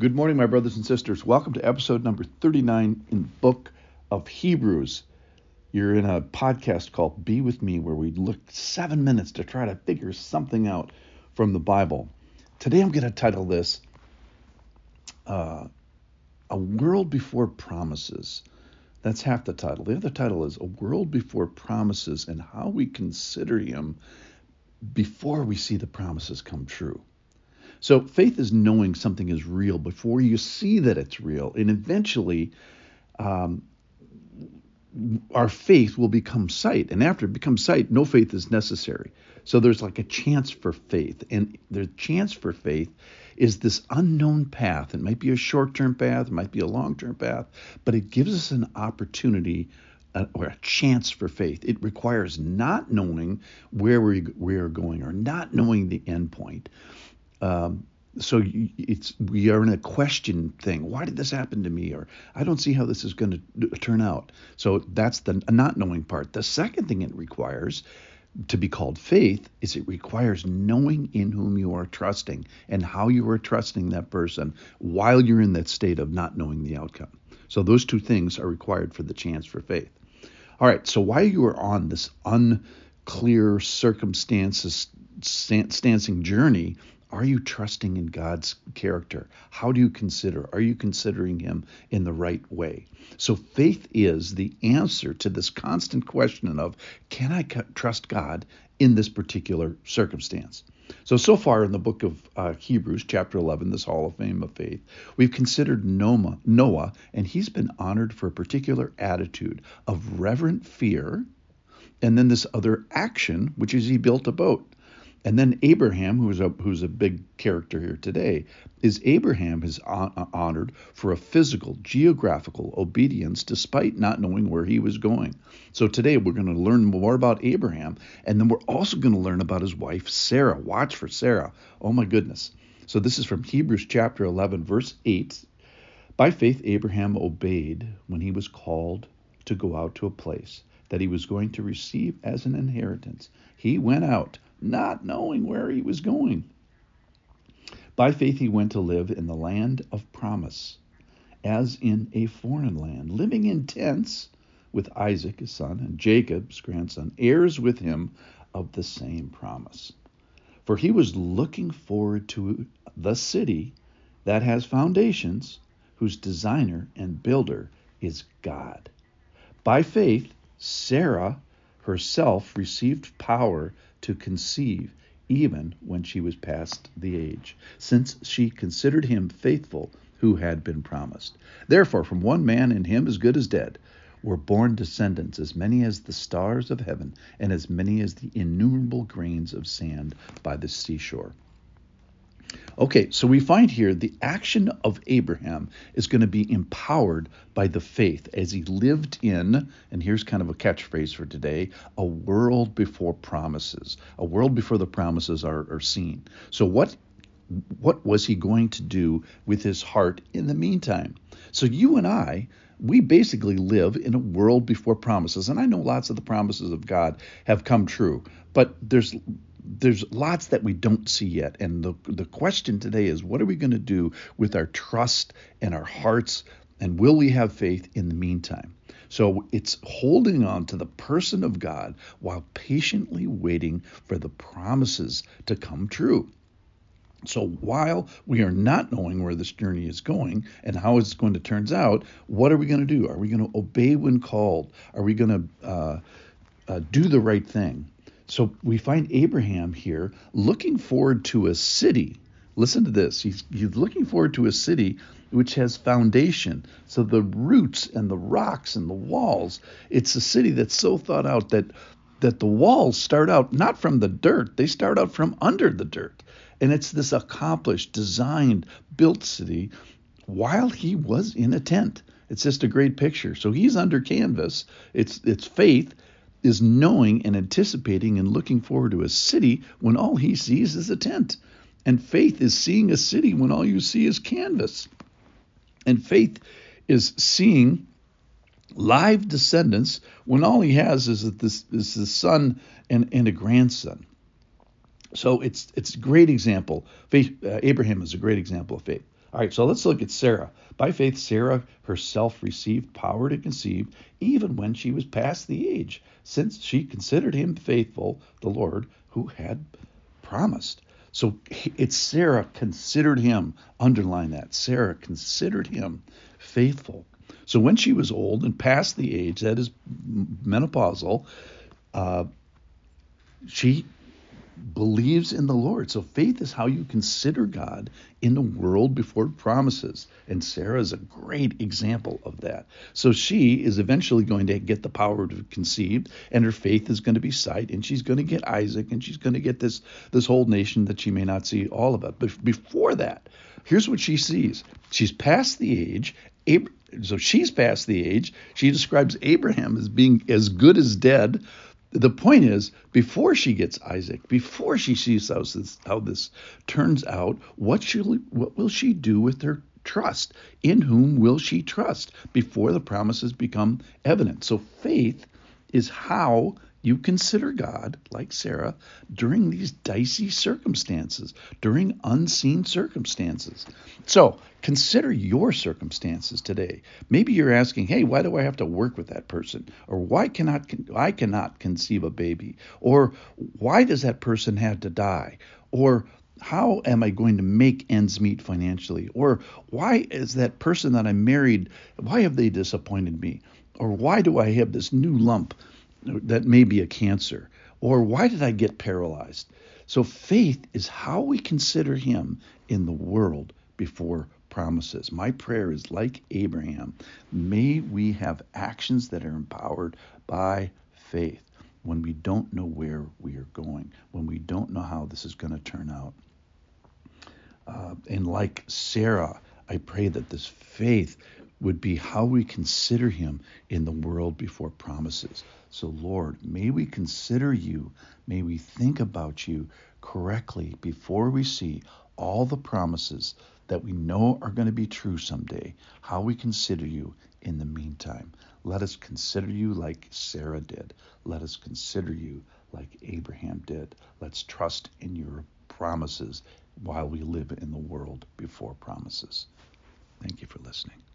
Good morning, my brothers and sisters. Welcome to episode number 39 in the book of Hebrews. You're in a podcast called Be With Me, where we look seven minutes to try to figure something out from the Bible. Today I'm going to title this uh, A World Before Promises. That's half the title. The other title is A World Before Promises and How We Consider Him Before We See the Promises Come True. So faith is knowing something is real before you see that it's real, and eventually, um, our faith will become sight. And after it becomes sight, no faith is necessary. So there's like a chance for faith, and the chance for faith is this unknown path. It might be a short-term path, it might be a long-term path, but it gives us an opportunity uh, or a chance for faith. It requires not knowing where we, we are going or not knowing the end point. Um, so it's we are in a question thing. Why did this happen to me? Or I don't see how this is going to turn out. So that's the not knowing part. The second thing it requires to be called faith is it requires knowing in whom you are trusting and how you are trusting that person while you're in that state of not knowing the outcome. So those two things are required for the chance for faith. All right. So while you are on this unclear circumstances stancing journey are you trusting in God's character? How do you consider? Are you considering Him in the right way? So, faith is the answer to this constant question of can I trust God in this particular circumstance? So, so far in the book of uh, Hebrews, chapter 11, this Hall of Fame of Faith, we've considered Noah, Noah, and he's been honored for a particular attitude of reverent fear, and then this other action, which is he built a boat. And then Abraham, who's a who's a big character here today, is Abraham is uh, honored for a physical, geographical obedience despite not knowing where he was going. So today we're going to learn more about Abraham, and then we're also going to learn about his wife Sarah. Watch for Sarah. Oh my goodness. So this is from Hebrews chapter 11, verse 8. By faith, Abraham obeyed when he was called to go out to a place that he was going to receive as an inheritance. He went out not knowing where he was going. By faith, he went to live in the land of promise, as in a foreign land, living in tents with Isaac, his son, and Jacob, his grandson, heirs with him of the same promise. For he was looking forward to the city that has foundations, whose designer and builder is God. By faith, Sarah herself received power to conceive even when she was past the age, since she considered him faithful who had been promised. Therefore, from one man, in him as good as dead, were born descendants as many as the stars of heaven, and as many as the innumerable grains of sand by the seashore. Okay, so we find here the action of Abraham is going to be empowered by the faith as he lived in, and here's kind of a catchphrase for today, a world before promises, a world before the promises are, are seen. So what what was he going to do with his heart in the meantime? So you and I, we basically live in a world before promises. And I know lots of the promises of God have come true, but there's there's lots that we don't see yet. And the, the question today is what are we going to do with our trust and our hearts? And will we have faith in the meantime? So it's holding on to the person of God while patiently waiting for the promises to come true. So while we are not knowing where this journey is going and how it's going to turns out, what are we going to do? Are we going to obey when called? Are we going to uh, uh, do the right thing? So we find Abraham here looking forward to a city. Listen to this. He's, he's looking forward to a city which has foundation. So the roots and the rocks and the walls, it's a city that's so thought out that that the walls start out not from the dirt, they start out from under the dirt. And it's this accomplished, designed, built city while he was in a tent. It's just a great picture. So he's under canvas. It's it's faith is knowing and anticipating and looking forward to a city when all he sees is a tent. And faith is seeing a city when all you see is canvas. And faith is seeing live descendants when all he has is this is the son and, and a grandson. So it's it's a great example. Faith, uh, Abraham is a great example of faith. All right, so let's look at Sarah. By faith, Sarah herself received power to conceive even when she was past the age, since she considered him faithful, the Lord, who had promised. So it's Sarah considered him, underline that. Sarah considered him faithful. So when she was old and past the age, that is menopausal, uh, she believes in the Lord. So faith is how you consider God in the world before promises. And Sarah is a great example of that. So she is eventually going to get the power to conceive, and her faith is going to be sight, and she's going to get Isaac, and she's going to get this this whole nation that she may not see all of it. But before that, here's what she sees. She's past the age. So she's past the age. She describes Abraham as being as good as dead the point is, before she gets Isaac, before she sees how this, how this turns out, what, she'll, what will she do with her trust? In whom will she trust before the promises become evident? So faith is how you consider God, like Sarah, during these dicey circumstances, during unseen circumstances. So consider your circumstances today. Maybe you're asking, "Hey, why do I have to work with that person?" Or why cannot I cannot conceive a baby? Or why does that person have to die? Or how am I going to make ends meet financially? Or why is that person that I married, why have they disappointed me? Or why do I have this new lump that may be a cancer? Or why did I get paralyzed? So faith is how we consider him in the world before promises. My prayer is like Abraham. May we have actions that are empowered by faith when we don't know where we are going, when we don't know how this is going to turn out. Uh, and like Sarah, I pray that this faith would be how we consider him in the world before promises. So, Lord, may we consider you, may we think about you correctly before we see all the promises that we know are going to be true someday, how we consider you in the meantime. Let us consider you like Sarah did. Let us consider you like Abraham did. Let's trust in your promises while we live in the world before promises. Thank you for listening.